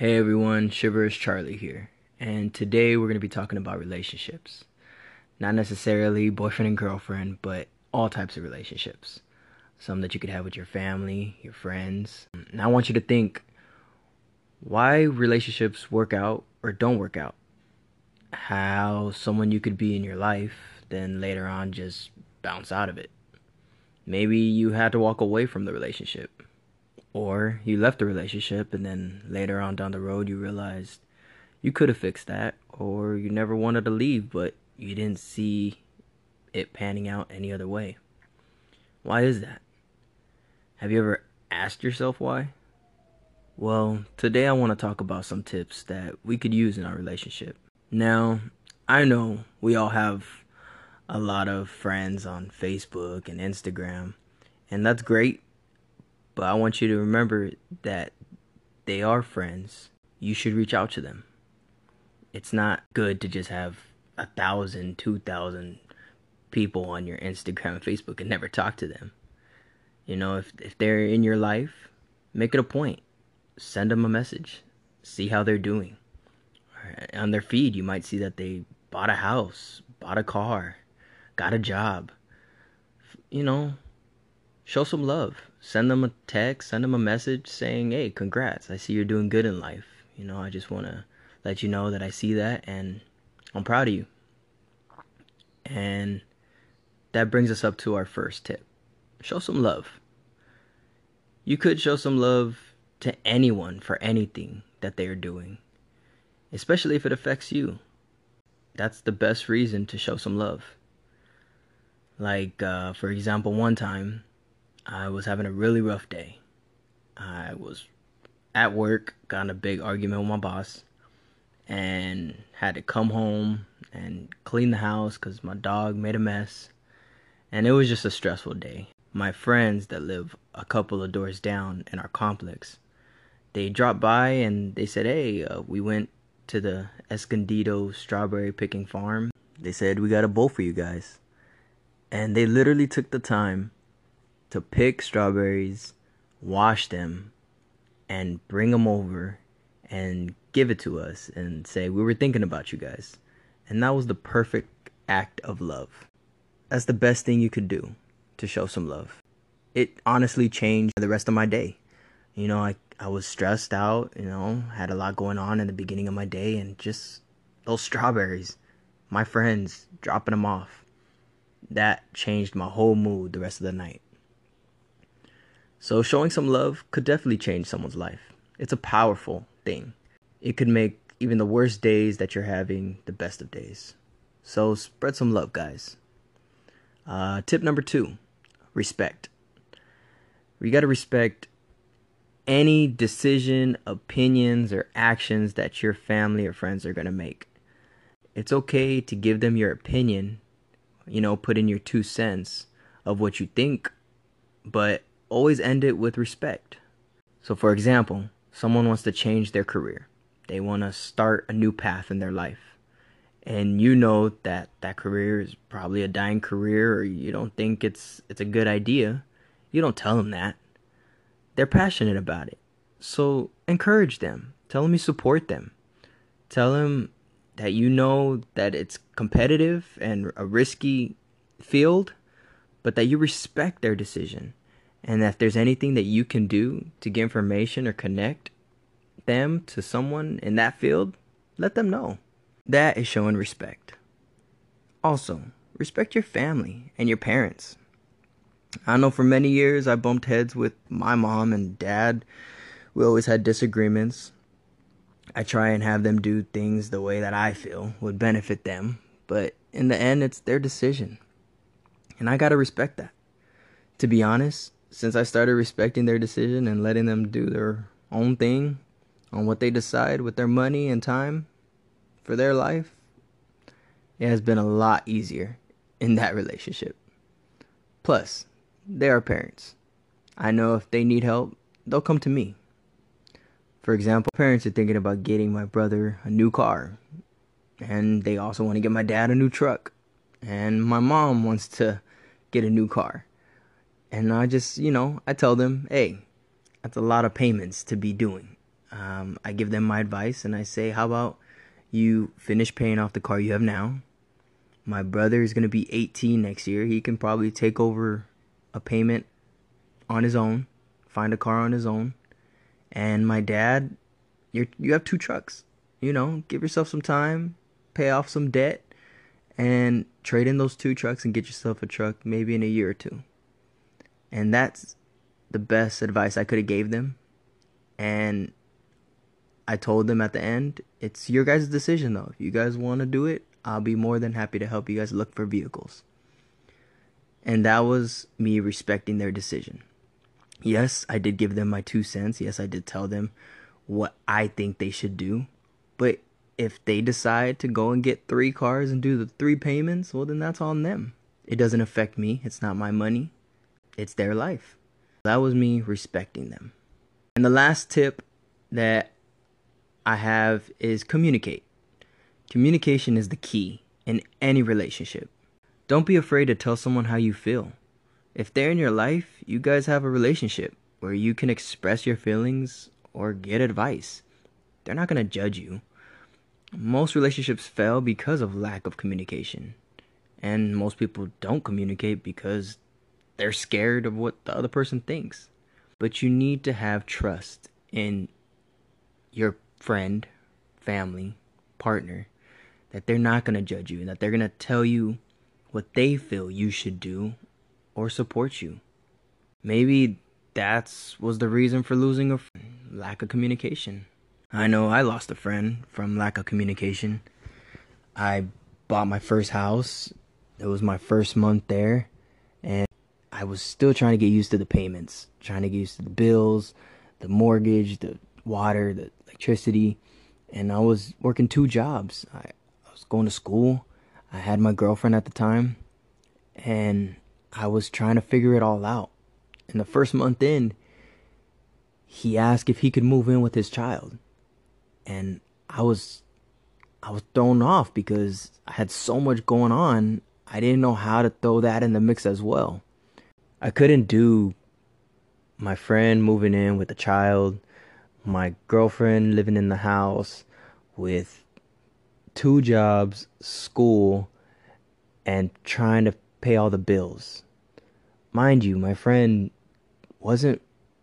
Hey everyone, Shivers Charlie here, and today we're going to be talking about relationships. Not necessarily boyfriend and girlfriend, but all types of relationships. Some that you could have with your family, your friends. And I want you to think why relationships work out or don't work out. How someone you could be in your life, then later on just bounce out of it. Maybe you had to walk away from the relationship or you left the relationship and then later on down the road you realized you could have fixed that, or you never wanted to leave, but you didn't see it panning out any other way. Why is that? Have you ever asked yourself why? Well, today I want to talk about some tips that we could use in our relationship. Now, I know we all have a lot of friends on Facebook and Instagram, and that's great but I want you to remember that they are friends. You should reach out to them. It's not good to just have a thousand, two thousand people on your Instagram and Facebook and never talk to them. You know, if if they're in your life, make it a point. Send them a message. See how they're doing. On their feed, you might see that they bought a house, bought a car, got a job. You know, show some love. Send them a text, send them a message saying, "Hey, congrats! I see you're doing good in life. You know, I just want to let you know that I see that and I'm proud of you." And that brings us up to our first tip. Show some love. You could show some love to anyone for anything that they are doing, especially if it affects you. That's the best reason to show some love. Like, uh, for example, one time I was having a really rough day. I was at work, got in a big argument with my boss, and had to come home and clean the house because my dog made a mess. And it was just a stressful day. My friends that live a couple of doors down in our complex, they dropped by and they said, Hey, uh, we went to the Escondido strawberry picking farm. They said, We got a bowl for you guys. And they literally took the time to pick strawberries, wash them, and bring them over and give it to us and say, We were thinking about you guys. And that was the perfect act of love. That's the best thing you could do to show some love. It honestly changed the rest of my day. You know, I, I was stressed out, you know, had a lot going on in the beginning of my day, and just those strawberries, my friends dropping them off, that changed my whole mood the rest of the night. So showing some love could definitely change someone's life. It's a powerful thing. It could make even the worst days that you're having the best of days. So spread some love, guys. Uh, tip number two respect. You got to respect any decision, opinions, or actions that your family or friends are going to make. It's okay to give them your opinion, you know, put in your two cents of what you think, but always end it with respect. So, for example, someone wants to change their career, they want to start a new path in their life. And you know that that career is probably a dying career, or you don't think it's it's a good idea. You don't tell them that. They're passionate about it, so encourage them. Tell them you support them. Tell them that you know that it's competitive and a risky field, but that you respect their decision and if there's anything that you can do to get information or connect them to someone in that field, let them know. That is showing respect. Also, respect your family and your parents. I know for many years I bumped heads with my mom and dad. We always had disagreements. I try and have them do things the way that I feel would benefit them, but in the end, it's their decision. And I gotta respect that. To be honest, since I started respecting their decision and letting them do their own thing on what they decide with their money and time for their life, it has been a lot easier in that relationship. Plus, they are parents. I know if they need help, they'll come to me. For example, parents are thinking about getting my brother a new car, and they also want to get my dad a new truck, and my mom wants to get a new car. And I just, you know, I tell them, hey, that's a lot of payments to be doing. um, I give them my advice and I say, how about you finish paying off the car you have now? My brother is going to be 18 next year. He can probably take over a payment on his own, find a car on his own. And my dad, you you have two trucks. You know, give yourself some time, pay off some debt, and trade in those two trucks and get yourself a truck maybe in a year or two. And that's the best advice I could have gave them. And I told them at the end, it's your guys' decision though. If you guys want to do it, I'll be more than happy to help you guys look for vehicles. And that was me respecting their decision. Yes, I did give them my two cents. Yes, I did tell them what I think they should do. But if they decide to go and get three cars and do the three payments, well, then that's on them. It doesn't affect me. It's not my money, it's their life. That was me respecting them. And the last tip that I have is communicate. Communication is the key in any relationship. Don't be afraid to tell someone how you feel. If they're in your life, you guys have a relationship where you can express your feelings or get advice. They're not going to judge you. Most relationships fail because of lack of communication. And most people don't communicate because they're scared of what the other person thinks. But you need to have trust in your friend, family, partner that they're not going to judge you and that they're going to tell you what they feel you should do or support you. Maybe that's was the reason for losing a lack of communication. I know I lost a friend from lack of communication. I bought my first house. It was my first month there I was still trying to get used to the payments, trying to get used to the bills, the mortgage, the water, the electricity, and I was working two jobs. I, I was going to school. I had my girlfriend at the time, and I was trying to figure it all out. In the first month in, he asked if he could move in with his child. And I was I was thrown off because I had so much going on. I didn't know how to throw that in the mix as well. I couldn't do my friend moving in with a child, my girlfriend living in the house with two jobs, school, and trying to pay all the bills. Mind you, my friend wasn't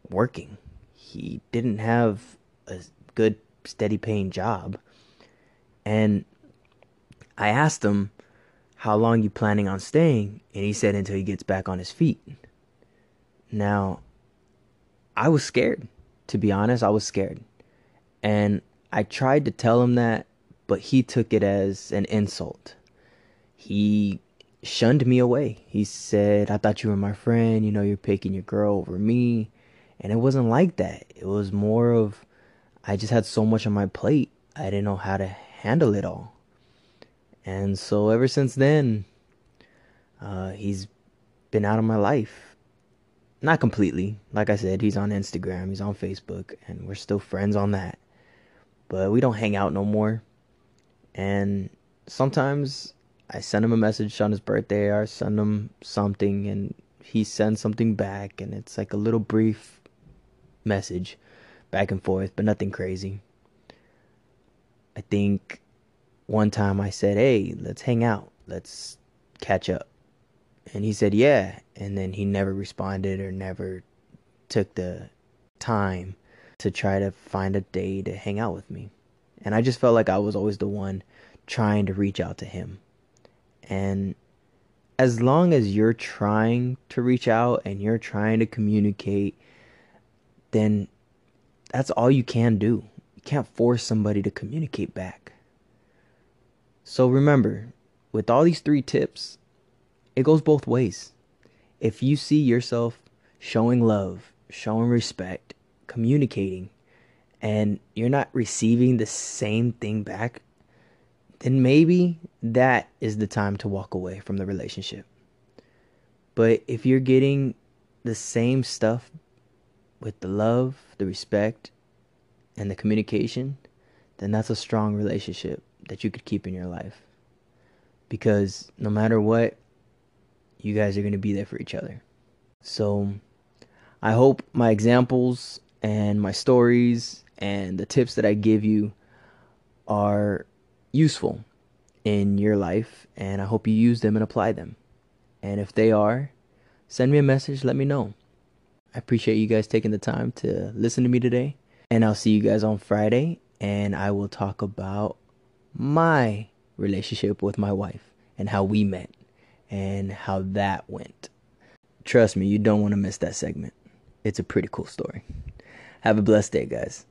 working. He didn't have a good, steady paying job. And I asked him, How long you planning on staying? And he said until he gets back on his feet. Now, I was scared. To be honest, I was scared. And I tried to tell him that, but he took it as an insult. He shunned me away. He said, I thought you were my friend. You know, you're picking your girl over me. And it wasn't like that. It was more of, I just had so much on my plate. I didn't know how to handle it all. And so ever since then, uh, he's been out of my life. Not completely. Like I said, he's on Instagram, he's on Facebook, and we're still friends on that. But we don't hang out no more. And sometimes I send him a message on his birthday or I send him something and he sends something back and it's like a little brief message back and forth, but nothing crazy. I think one time I said, "Hey, let's hang out. Let's catch up." And he said, "Yeah." And then he never responded or never took the time to try to find a day to hang out with me. And I just felt like I was always the one trying to reach out to him. And as long as you're trying to reach out and you're trying to communicate, then that's all you can do. You can't force somebody to communicate back. So remember, with all these three tips, it goes both ways. If you see yourself showing love, showing respect, communicating, and you're not receiving the same thing back, then maybe that is the time to walk away from the relationship. But if you're getting the same stuff with the love, the respect, and the communication, then that's a strong relationship that you could keep in your life. Because no matter what, you guys are going to be there for each other. So I hope my examples and my stories and the tips that I give you are useful in your life, and I hope you use them and apply them. And if they are, send me a message, let me know. I appreciate you guys taking the time to listen to me today, and I'll see you guys on Friday, and I will talk about my relationship with my wife and how we met and how that went. Trust me, you don't want to miss that segment. It's a pretty cool story. Have a blessed day, guys.